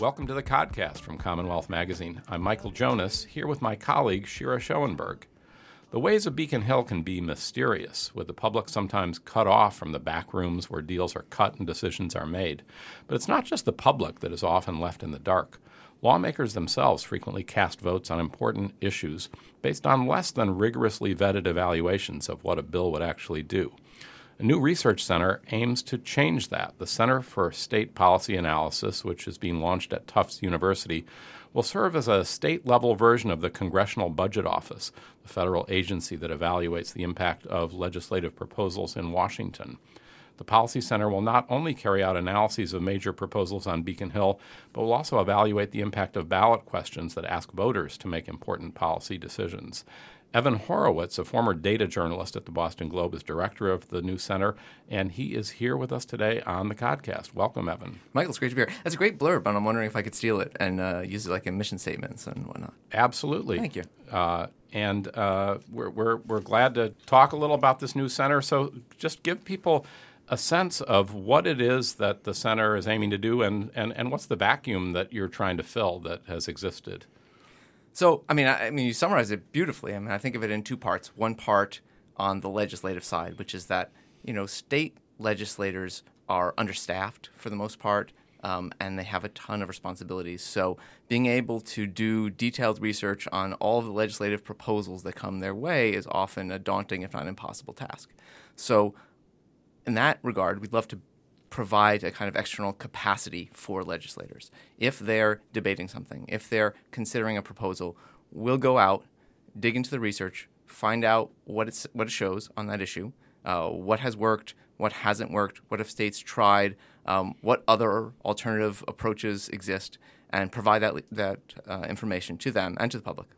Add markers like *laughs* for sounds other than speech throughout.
Welcome to the Codcast from Commonwealth Magazine. I'm Michael Jonas, here with my colleague Shira Schoenberg. The ways of Beacon Hill can be mysterious, with the public sometimes cut off from the back rooms where deals are cut and decisions are made. But it's not just the public that is often left in the dark. Lawmakers themselves frequently cast votes on important issues based on less than rigorously vetted evaluations of what a bill would actually do. A new research center aims to change that. The Center for State Policy Analysis, which is being launched at Tufts University, will serve as a state level version of the Congressional Budget Office, the federal agency that evaluates the impact of legislative proposals in Washington. The Policy Center will not only carry out analyses of major proposals on Beacon Hill, but will also evaluate the impact of ballot questions that ask voters to make important policy decisions. Evan Horowitz, a former data journalist at the Boston Globe, is director of the new center, and he is here with us today on the podcast. Welcome, Evan. Michael, it's great to be here. That's a great blurb, and I'm wondering if I could steal it and uh, use it like in mission statements and whatnot. Absolutely. Thank you. Uh, and uh, we're, we're, we're glad to talk a little about this new center. So just give people a sense of what it is that the center is aiming to do and, and, and what's the vacuum that you're trying to fill that has existed. So, I mean, I, I mean, you summarize it beautifully. I mean, I think of it in two parts. One part on the legislative side, which is that you know state legislators are understaffed for the most part, um, and they have a ton of responsibilities. So, being able to do detailed research on all of the legislative proposals that come their way is often a daunting, if not impossible, task. So, in that regard, we'd love to provide a kind of external capacity for legislators. If they're debating something, if they're considering a proposal, we'll go out, dig into the research, find out what, it's, what it shows on that issue, uh, what has worked, what hasn't worked, what have states tried, um, what other alternative approaches exist, and provide that, that uh, information to them and to the public.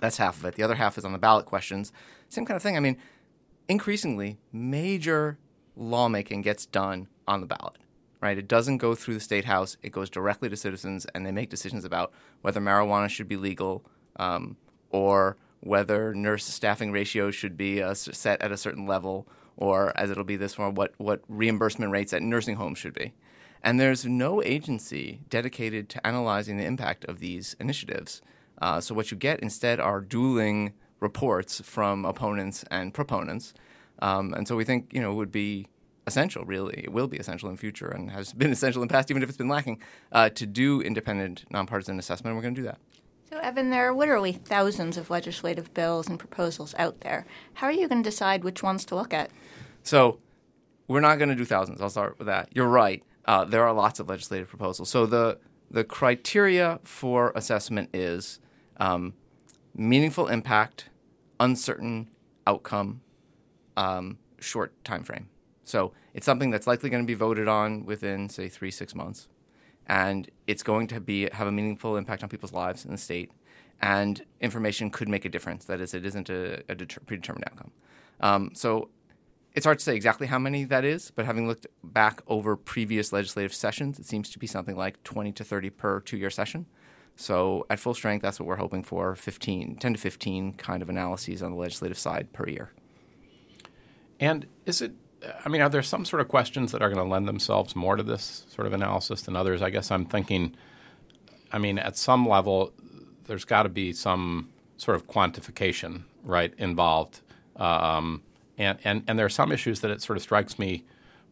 That's half of it. The other half is on the ballot questions. Same kind of thing. I mean, increasingly, major lawmaking gets done on the ballot, right? It doesn't go through the state house. It goes directly to citizens, and they make decisions about whether marijuana should be legal um, or whether nurse staffing ratios should be uh, set at a certain level, or as it'll be this one, what, what reimbursement rates at nursing homes should be. And there's no agency dedicated to analyzing the impact of these initiatives. Uh, so what you get instead are dueling reports from opponents and proponents. Um, and so we think you know it would be essential, really. It will be essential in future and has been *laughs* essential in the past, even if it's been lacking, uh, to do independent, nonpartisan assessment. And we're going to do that. So, Evan, there are literally thousands of legislative bills and proposals out there. How are you going to decide which ones to look at? So, we're not going to do thousands. I'll start with that. You're right. Uh, there are lots of legislative proposals. So, the the criteria for assessment is um, meaningful impact, uncertain outcome, um, short time frame. So it's something that's likely going to be voted on within, say, three six months, and it's going to be have a meaningful impact on people's lives in the state. And information could make a difference. That is, it isn't a, a deter- predetermined outcome. Um, so it's hard to say exactly how many that is, but having looked back over previous legislative sessions, it seems to be something like 20 to 30 per two year session. So at full strength, that's what we're hoping for 15, 10 to 15 kind of analyses on the legislative side per year. And is it I mean, are there some sort of questions that are going to lend themselves more to this sort of analysis than others? I guess I'm thinking, I mean, at some level, there's got to be some sort of quantification, right, involved. Um, and, and, and there are some issues that it sort of strikes me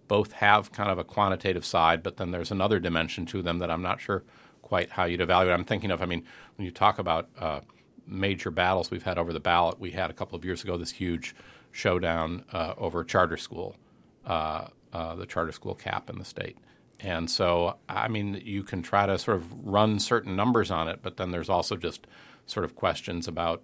both have kind of a quantitative side, but then there's another dimension to them that I'm not sure quite how you'd evaluate. I'm thinking of, I mean, when you talk about uh, major battles we've had over the ballot, we had a couple of years ago this huge showdown uh, over charter school, uh, uh, the charter school cap in the state. And so, I mean, you can try to sort of run certain numbers on it, but then there's also just sort of questions about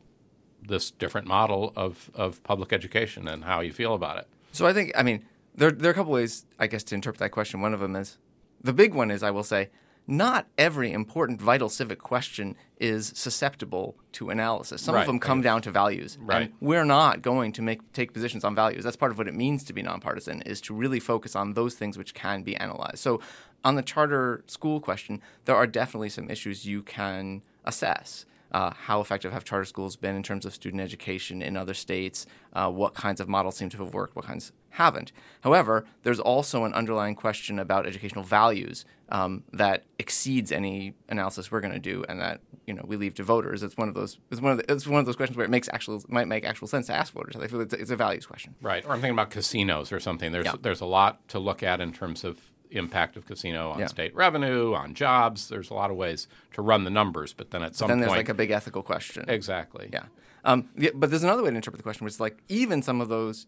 this different model of, of public education and how you feel about it. So I think, I mean, there, there are a couple ways, I guess, to interpret that question. One of them is the big one is, I will say, not every important vital civic question is susceptible to analysis. Some right. of them come down to values. Right. And we're not going to make take positions on values. That's part of what it means to be nonpartisan is to really focus on those things which can be analyzed. So on the charter school question, there are definitely some issues you can assess. Uh, how effective have charter schools been in terms of student education in other states? Uh, what kinds of models seem to have worked? What kinds haven't? However, there's also an underlying question about educational values um, that exceeds any analysis we're going to do, and that you know we leave to voters. It's one of those. It's one of the, it's one of those questions where it makes actual might make actual sense to ask voters. I feel it's a, it's a values question. Right. Or I'm thinking about casinos or something. There's Yeah. there's a lot to look at in terms of impact of casino on Yeah. state revenue, on jobs. There's a lot of ways to run the numbers, but then at some Then point, there's like a big ethical question. exactly. Yeah. Um, yeah, but there's another way to interpret the question, which is like even some of those,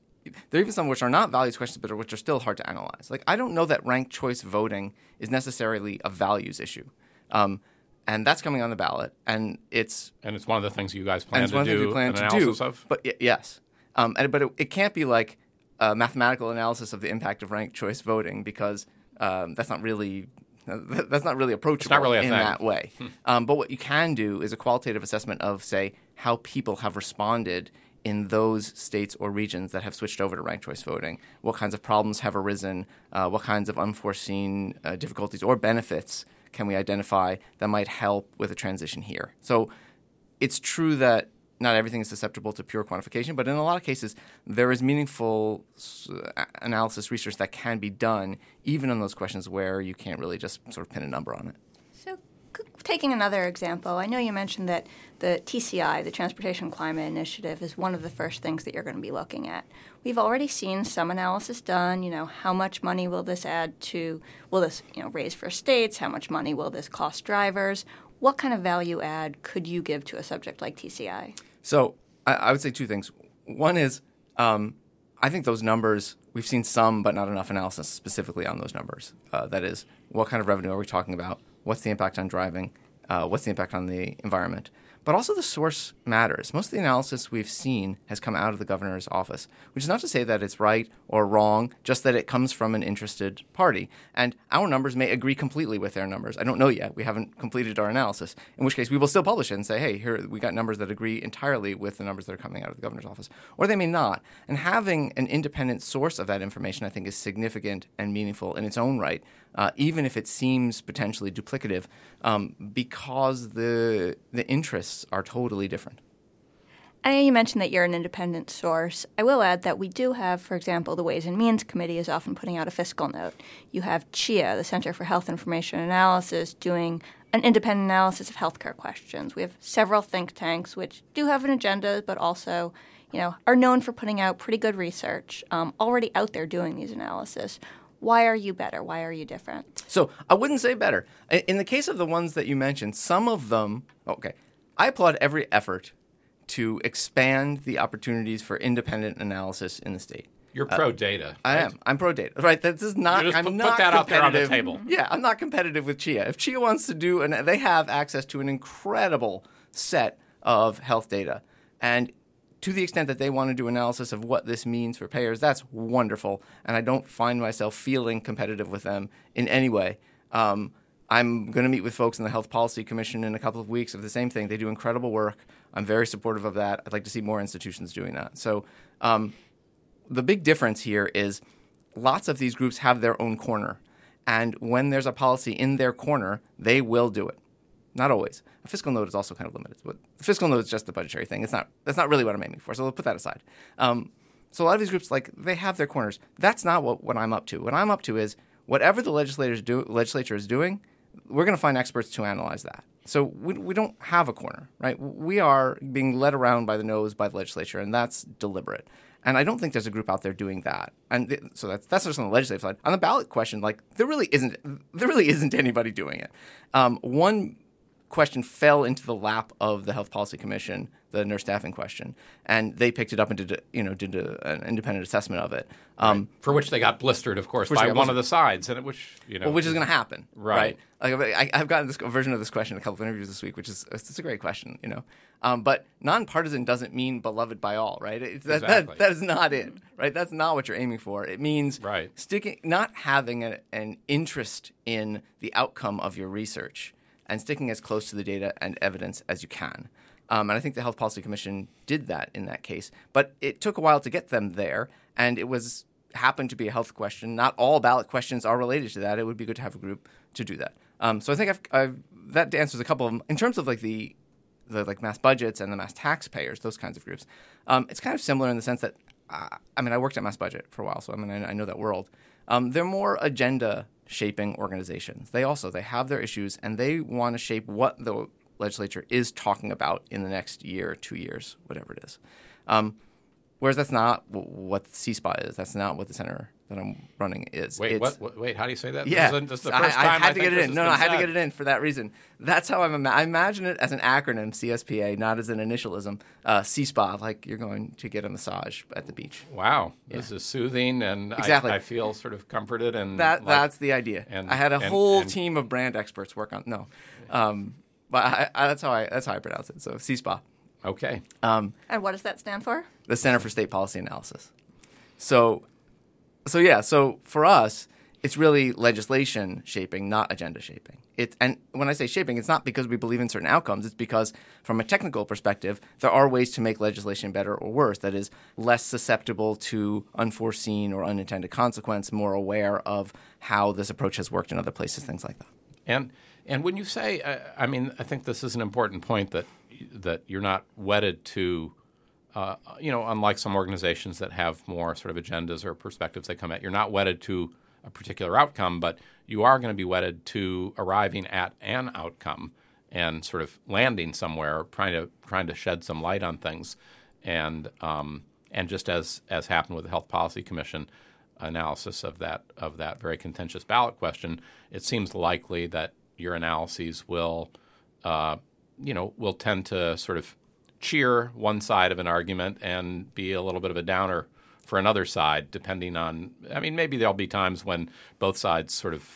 there are even some which are not values questions, but are, which are still hard to analyze. Like I don't know that ranked choice voting is necessarily a values issue, um, and that's coming on the ballot, and it's And it's one of the things you guys and plan it's to one thing do we plan an to analysis do. of. But y- yes, um, and, but it, it can't be like a mathematical analysis of the impact of ranked choice voting because um, that's not really that's not really approachable really in thing. that way. um, but what you can do is a qualitative assessment of say how people have responded in those states or regions that have switched over to ranked choice voting. What kinds of problems have arisen? Uh, what kinds of unforeseen uh, difficulties or benefits can we identify that might help with a transition here? So it's true that not everything is susceptible to pure quantification, but in a lot of cases, there is meaningful analysis research that can be done, even on those questions where you can't really just sort of pin a number on it. Taking another example, I know you mentioned that the TCI, the Transportation Climate Initiative, is one of the first things that you're going to be looking at. We've already seen some analysis done. You know, how much money will this add to? Will this, you know, raise for states? How much money will this cost drivers? What kind of value add could you give to a subject like TCI? So I, I would say two things. One is um, I think those numbers we've seen some, but not enough analysis specifically on those numbers. Uh, that is, what kind of revenue are we talking about? What's the impact on driving? Uh, what's the impact on the environment? But also the source matters. Most of the analysis we've seen has come out of the governor's office, which is not to say that it's right or wrong, just that it comes from an interested party. And our numbers may agree completely with their numbers. I don't know yet. We haven't completed our analysis. In which case, we will still publish it and say, hey, here we got numbers that agree entirely with the numbers that are coming out of the governor's office. Or they may not. And having an independent source of that information, I think, is significant and meaningful in its own right, uh, even if it seems potentially duplicative, um, because the the are totally different. I know you mentioned that you're an independent source. I will add that we do have, for example, the Ways and Means Committee is often putting out a fiscal note. You have CHIA, the Center for Health Information Analysis, doing an independent analysis of healthcare questions. We have several think tanks which do have an agenda, but also, you know, are known for putting out pretty good research, um, already out there doing these analysis. Why are you better? Why are you different? So I wouldn't say better. In the case of the ones that you mentioned, some of them, okay, I applaud every effort to expand the opportunities for independent analysis in the state. You're pro data. I right? am. I'm pro data. Right. This is not. Just I'm put- put not that out there on the table. Yeah, I'm not competitive with Chia. If Chia wants to do, and they have access to an incredible set of health data, and to the extent that they want to do analysis of what this means for payers, that's wonderful. And I don't find myself feeling competitive with them in any way. Um, I'm going to meet with folks in the Health Policy Commission in a couple of weeks of the same thing. They do incredible work. I'm very supportive of that. I'd like to see more institutions doing that. So, um, the big difference here is lots of these groups have their own corner. And when there's a policy in their corner, they will do it. Not always. A fiscal note is also kind of limited. But the fiscal note is just a budgetary thing. It's not. That's not really what I'm aiming for. So we'll put that aside. Um, so a lot of these groups, like they have their corners. That's not what, what I'm up to. What I'm up to is whatever the legislators do, legislature is doing, we're going to find experts to analyze that. So we, we don't have a corner, right? We are being led around by the nose by the legislature, and that's deliberate. And I don't think there's a group out there doing that. And so that's that's just on the legislative side. On the ballot question, like there really isn't there really isn't anybody doing it. Um, one question fell into the lap of the Health Policy Commission, the nurse staffing question, and they picked it up and did you know did a, an independent assessment of it. Um, For which they got blistered, of course, by one blistered. of the sides, and it, which you know, well, which is going to happen, Right. Like I, I've gotten this version of this question in a couple of interviews this week, which is it's a great question, you know. Um, but nonpartisan doesn't mean beloved by all, right? It, that, Exactly. that, that is not it, right? That's not what you're aiming for. It means Right. sticking, not having a, an interest in the outcome of your research, and sticking as close to the data and evidence as you can. Um, and I think the Health Policy Commission did that in that case. But it took a while to get them there, and it was happened to be a health question. Not all ballot questions are related to that. It would be good to have a group to do that. Um, so I think I've, I've, that answers a couple of them. In terms of like the the like mass budgets and the mass taxpayers, those kinds of groups. Um, it's kind of similar in the sense that, uh, I mean, I worked at mass budget for a while, so I mean, I, I know that world. Um, they're more agenda shaping organizations. They also they have their issues and they want to shape what the legislature is talking about in the next year, two years, whatever it is. Um, whereas that's not what CSPA is. That's not what the center that I'm running is. Wait, what, what, Wait, how do you say that? Yeah, this is, this is the first I, time I had I to get it in. No, no, I had said. to get it in for that reason. That's how I'm. I imagine it as an acronym, CSPA, not as an initialism. Uh, CSPA, like you're going to get a massage at the beach. Wow, this is soothing, and Exactly. I, I feel sort of comforted and That like- that's the idea. and- I had a and- whole and- team of brand experts work on. No, um, but I, I, that's how I that's how I pronounce it. So CSPA, okay. um, And what does that stand for? The Center for State Policy Analysis. So, so yeah. So for us, it's really legislation shaping, not agenda shaping. It, and when I say shaping, it's not because we believe in certain outcomes. It's because, from a technical perspective, there are ways to make legislation better or worse. That is, less susceptible to unforeseen or unintended consequence, more aware of how this approach has worked in other places, things like that. And and when you say, uh, I mean, I think this is an important point that that you're not wedded to, uh, you know, unlike some organizations that have more sort of agendas or perspectives they come at, you're not wedded to a particular outcome, but you are going to be wedded to arriving at an outcome and sort of landing somewhere, trying to trying to shed some light on things, and um, and just as as happened with the Health Policy Commission analysis of that of that very contentious ballot question, it seems likely that your analyses will, uh, you know, will tend to sort of cheer one side of an argument and be a little bit of a downer for another side, depending on. I mean, maybe there'll be times when both sides sort of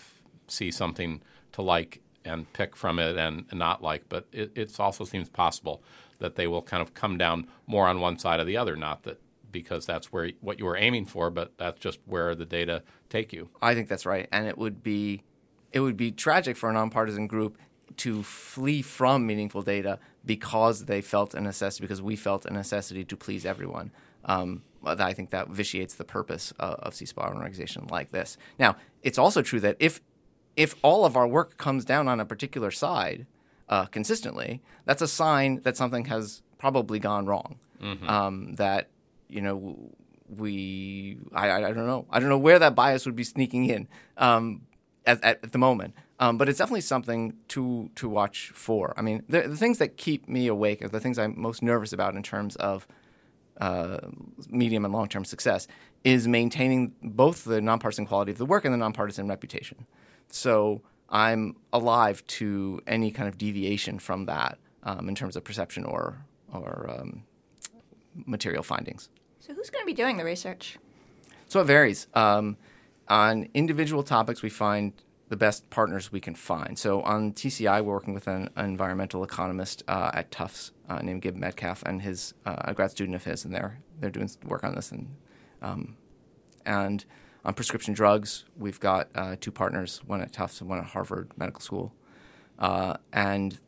see something to like and pick from it and, and not like, but it it's also seems possible that they will kind of come down more on one side or the other. Not that because that's where what you were aiming for, but that's just where the data take you. I think that's right, and it would be it would be tragic for a nonpartisan group to flee from meaningful data because they felt a necessity because we felt a necessity to please everyone. Um, I think that vitiates the purpose of, of CSPA an organization like this. Now, it's also true that if if all of our work comes down on a particular side uh, consistently, that's a sign that something has probably gone wrong. Um, that you know we I, I I don't know I don't know where that bias would be sneaking in um, at, at, at the moment. Um, but it's definitely something to to watch for. I mean, the, the things that keep me awake are the things I'm most nervous about in terms of uh, medium and long term success is maintaining both the nonpartisan quality of the work and the nonpartisan reputation. So I'm alive to any kind of deviation from that um, in terms of perception or or um, material findings. So who's going to be doing the research? So it varies. Um, on individual topics, we find the best partners we can find. So on TCI, we're working with an, environmental economist uh, at Tufts uh, named Gib Metcalf and his uh, a grad student of his, and they're they're doing work on this. And um, and on prescription drugs, we've got uh, two partners, one at Tufts and one at Harvard Medical School. Uh, and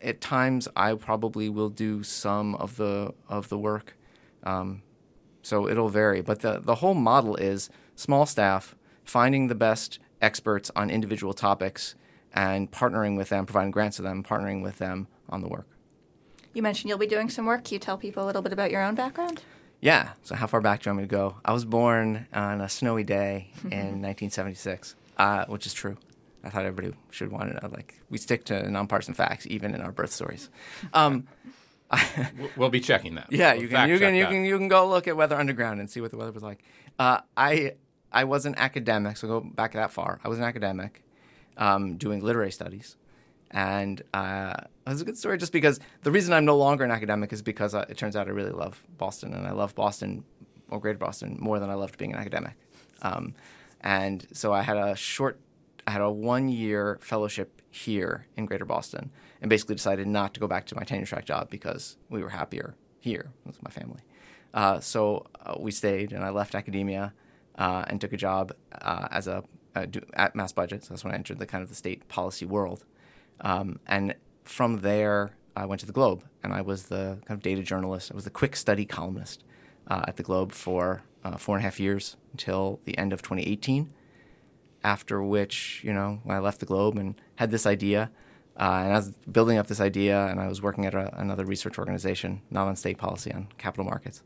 at times, I probably will do some of the of the work. Um, so it'll vary. But the, the whole model is small staff, finding the best experts on individual topics, and partnering with them, providing grants to them, partnering with them on the work. You mentioned you'll be doing some work. Can you tell people a little bit about your own background? Yeah. So how far back do you want me to go? I was born on a snowy day *laughs* in 1976, uh, which is true. I thought everybody should want to know. Like we stick to nonpartisan facts even in our birth stories. Um, *laughs* We'll- We'll be checking that. Yeah, We'll you can fact you can you can you can go look at Weather Underground and see what the weather was like. Uh, I I was an academic, so go back that far. I was an academic um, doing literary studies, and uh, it was a good story just because the reason I'm no longer an academic is because it turns out I really love Boston, and I love Boston or Greater Boston more than I loved being an academic. Um, and so I had a short, I had a one year fellowship here in Greater Boston, and basically decided not to go back to my tenure track job because we were happier here with my family. Uh, so uh, we stayed, and I left academia uh, and took a job uh, as a at Mass Budget. So that's when I entered the kind of the state policy world. Um, and from there, I went to the Globe, and I was the kind of data journalist. I was the quick study columnist uh, at the Globe for uh, four and a half years until the end of 2018. After which, you know, when I left the Globe and had this idea Uh, and I was building up this idea, and I was working at a, another research organization, not on state policy, on capital markets.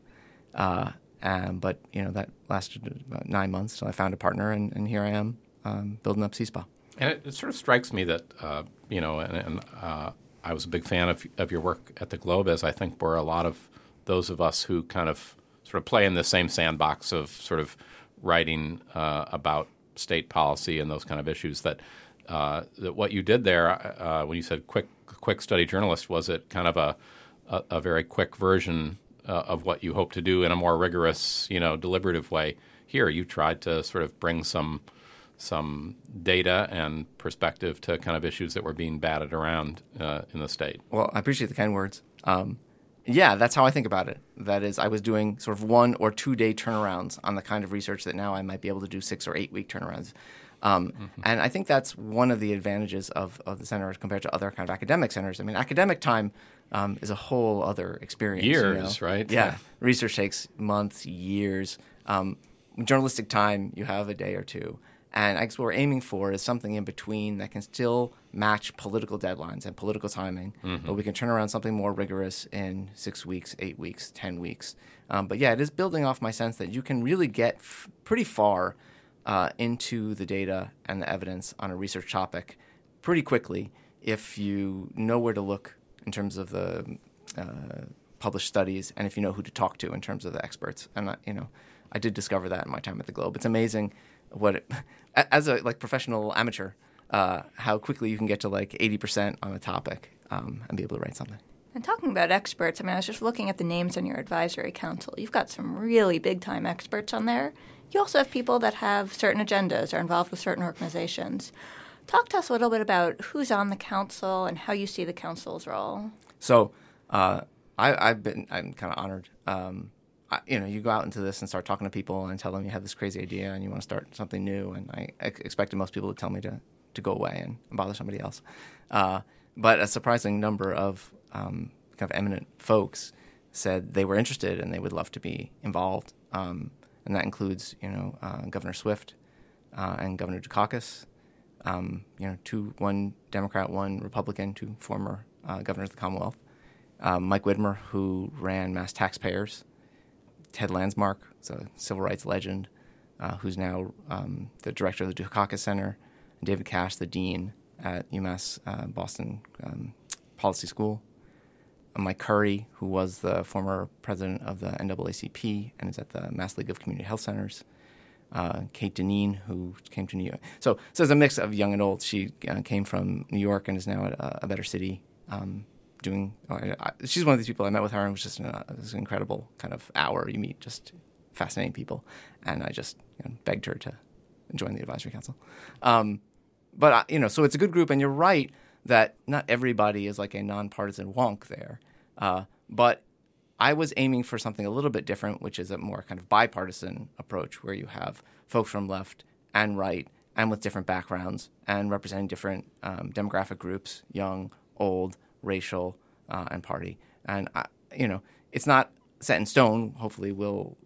Uh, and, but you know that lasted about nine months till I found a partner, and, and here I am um, building up CSPA. And it, it, sort of strikes me that uh, you know, and, and uh, I was a big fan of of your work at the Globe, as I think were a lot of those of us who kind of sort of play in the same sandbox of sort of writing uh, about state policy and those kind of issues. That uh, that what you did there uh, when you said quick quick study journalist was it kind of a a, a very quick version uh, of what you hope to do in a more rigorous, you know, deliberative way. Here, you tried to sort of bring some some data and perspective to kind of issues that were being batted around uh, in the state. Well, I appreciate the kind words. Um, yeah, that's how I think about it. That is, I was doing sort of one or two day turnarounds on the kind of research that now I might be able to do six or eight week turnarounds. Um, mm-hmm. And I think that's one of the advantages of, of the center compared to other kind of academic centers. I mean, academic time um, is a whole other experience. Years, you know? right? Yeah. yeah. Research takes months, years. Um, journalistic time, you have a day or two. And I guess what we're aiming for is something in between that can still match political deadlines and political timing, mm-hmm. but we can turn around something more rigorous in six weeks, eight weeks, 10 weeks. Um, but yeah, it is building off my sense that you can really get f- pretty far uh, into the data and the evidence on a research topic pretty quickly if you know where to look in terms of the uh, published studies and if you know who to talk to in terms of the experts. And I, you know, I did discover that in my time at the Globe. It's amazing what it, *laughs* as a like professional amateur uh, how quickly you can get to like 80% on a topic um, and be able to write something. And talking about experts, I mean, I was just looking at the names on your advisory council. You've got some really big time experts on there. You also have people that have certain agendas, are involved with certain organizations. Talk to us a little bit about who's on the council and how you see the council's role. So, uh, I, have been I'm kind of honored. Um, I, you know, you go out into this and start talking to people and tell them you have this crazy idea and you want to start something new. And I, I expected most people to tell me to, to go away and bother somebody else. Uh, but a surprising number of um, kind of eminent folks said they were interested and they would love to be involved. Um, and that includes, you know, uh, Governor Swift uh, and Governor Dukakis. Um, you know, two, one Democrat, one Republican, two former uh, governors of the Commonwealth. Uh, Mike Widmer who ran Mass Taxpayers. Ted Landsmark, a civil rights legend, uh, who's now um, the director of the Dukakis Center. and David Cash, the dean at UMass uh, Boston um, Policy School. Mike Curry, who was the former president of the NAACP and is at the Mass League of Community Health Centers. Uh, Kate Dineen, who came to New York. So, so it's a mix of young and old. She uh, came from New York and is now at a, a better city. Um, doing, uh, I, she's one of these people. I met with her and it was just an, uh, incredible kind of hour. You meet just fascinating people, and I just you know, begged her to join the advisory council. Um, but uh, you know, so it's a good group, and you're right that not everybody is like a nonpartisan wonk there. Uh, but I was aiming for something a little bit different, which is a more kind of bipartisan approach where you have folks from left and right and with different backgrounds and representing different um, demographic groups young, old, racial, uh, and party. And, I, you know, it's not set in stone. Hopefully, we'll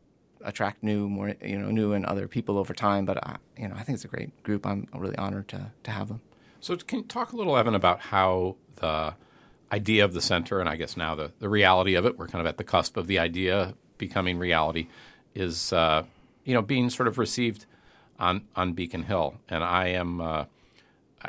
attract new, more, you know, new and other people over time. But, I, you know, I think it's a great group. I'm really honored to, to have them. So, can you talk a little, Evan, about how the idea of the center, and I guess now the, the reality of it, we're kind of at the cusp of the idea becoming reality, is uh, you know being sort of received on on Beacon Hill, and I am, uh,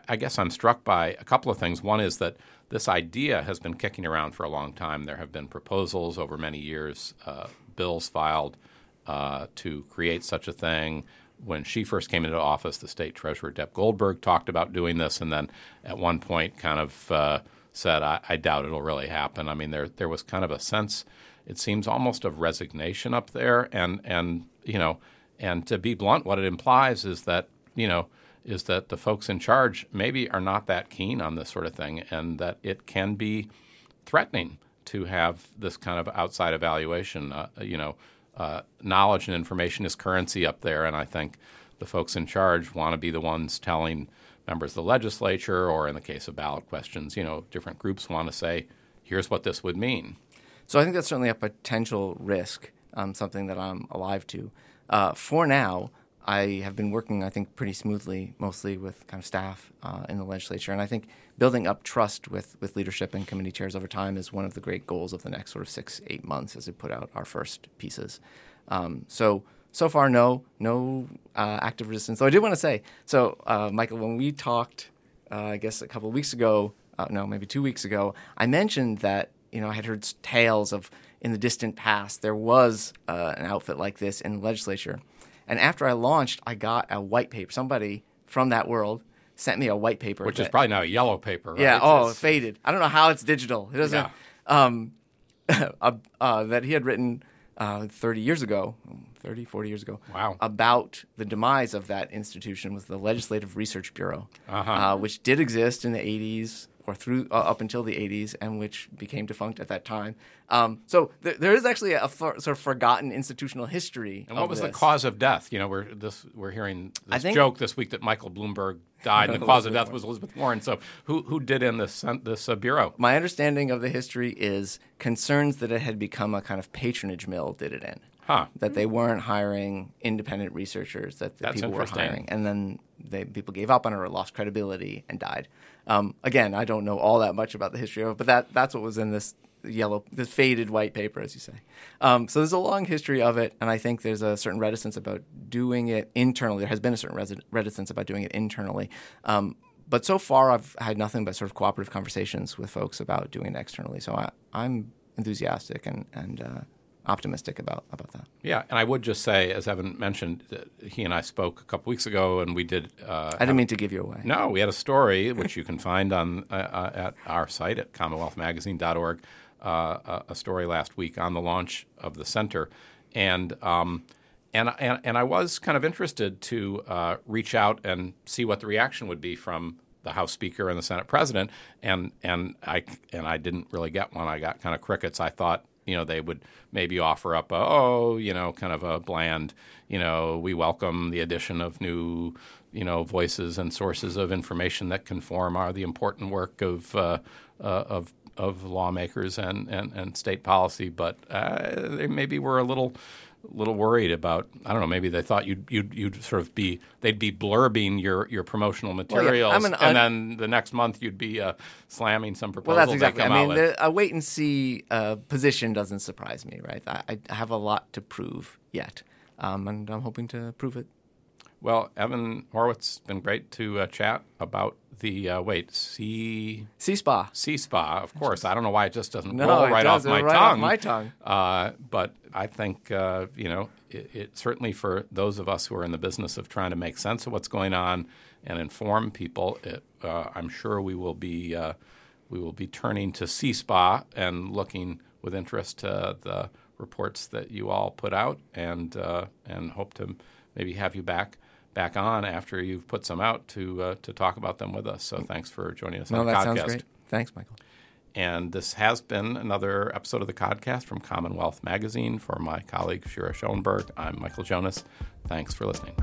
I guess I'm struck by a couple of things. One is that this idea has been kicking around for a long time. There have been proposals over many years, uh, bills filed uh, to create such a thing. When she first came into office, the state treasurer Deb Goldberg talked about doing this, and then at one point, kind of uh, said, I, I doubt it'll really happen. I mean, there there was kind of a sense, it seems almost of resignation up there, and and you know, and to be blunt, what it implies is that you know is that the folks in charge maybe are not that keen on this sort of thing, and that it can be threatening to have this kind of outside evaluation. Uh, you know, uh, knowledge and information is currency up there, and I think the folks in charge want to be the ones telling members of the legislature, or in the case of ballot questions, you know, different groups want to say, here's what this would mean. So I think that's certainly a potential risk, um, something that I'm alive to. Uh, for now, I have been working, I think, pretty smoothly, mostly with kind of staff uh, in the legislature. And I think building up trust with, with leadership and committee chairs over time is one of the great goals of the next sort of six, eight months as we put out our first pieces. Um, so, so far, no, no uh, active resistance. I did want to say, so uh, Michael, when we talked, uh, I guess a couple of weeks ago, uh, no, maybe two weeks ago, I mentioned that you know I had heard tales of in the distant past there was uh, an outfit like this in the legislature, and after I launched, I got a white paper. Somebody from that world sent me a white paper, Which that- is probably now a yellow paper. Right? yeah. Oh, It's- faded. I don't know how it's digital. It doesn't. Um, *laughs* uh, uh, that he had written uh, 30 years ago, 30, 40 years ago. Wow. About the demise of that institution was the Legislative Research Bureau, Uh-huh. uh, which did exist in the 80s or through uh, up until the 80s, and which became defunct at that time. Um, so th- there is actually a for, sort of forgotten institutional history. And what was the cause of death? You know, we're this we're hearing this think- joke this week that Michael Bloomberg died, and *laughs* the cause of death was Elizabeth Warren. So who who did in this this uh, bureau? My understanding of the history is concerns that it had become a kind of patronage mill did it in. Huh. That they weren't hiring independent researchers that the That's people were hiring, and then they, people gave up on it or lost credibility and died. Um, again, I don't know all that much about the history of it, but that that's what was in this yellow, this faded white paper, as you say. Um, so there's a long history of it, and I think there's a certain reticence about doing it internally. There has been a certain resi- reticence about doing it internally. Um, but so far, I've had nothing but sort of cooperative conversations with folks about doing it externally. So I, I'm enthusiastic and and uh, optimistic about about that. Yeah, and I would just say, as Evan mentioned, that he and I spoke a couple weeks ago, and we did. Uh, I didn't mean to give you away. No, we had a story which you can find on uh, uh, at our site at CommonwealthMagazine.org. Uh, a, a story last week on the launch of the center, and um, and and and I was kind of interested to uh, reach out and see what the reaction would be from the House Speaker and the Senate President, and and I and I didn't really get one. I got kind of crickets. I thought you know they would maybe offer up a oh you know kind of a bland you know we welcome the addition of new you know voices and sources of information that conform are the important work of uh, uh, of of lawmakers and, and, and state policy, but uh, they maybe were a little little worried about I don't know maybe they thought you'd you'd, you'd sort of be they'd be blurbing your, your promotional materials I'm an and un- then the next month you'd be uh, slamming some proposal Well, that's exactly. I mean, the, a wait and see uh, position doesn't surprise me, right? I, I have a lot to prove yet, um, and I'm hoping to prove it. Well, Evan Horowitz, it's been great to uh, chat about the uh, wait C C-SPA. C spa. Of course, I don't know why it just doesn't No, roll right off my right off tongue. my tongue. Uh, but I think uh, you know it, it certainly for those of us who are in the business of trying to make sense of what's going on and inform people. It, uh, I'm sure we will be uh, we will be turning to C spa and looking with interest to the reports that you all put out and uh, and hope to maybe have you back back on after you've put some out to uh, to talk about them with us. So thanks for joining us No, on the that podcast. sounds great. Thanks, Michael. And this has been another episode of the podcast from Commonwealth Magazine. For my colleague Shira Schoenberg, I'm Michael Jonas. Thanks for listening.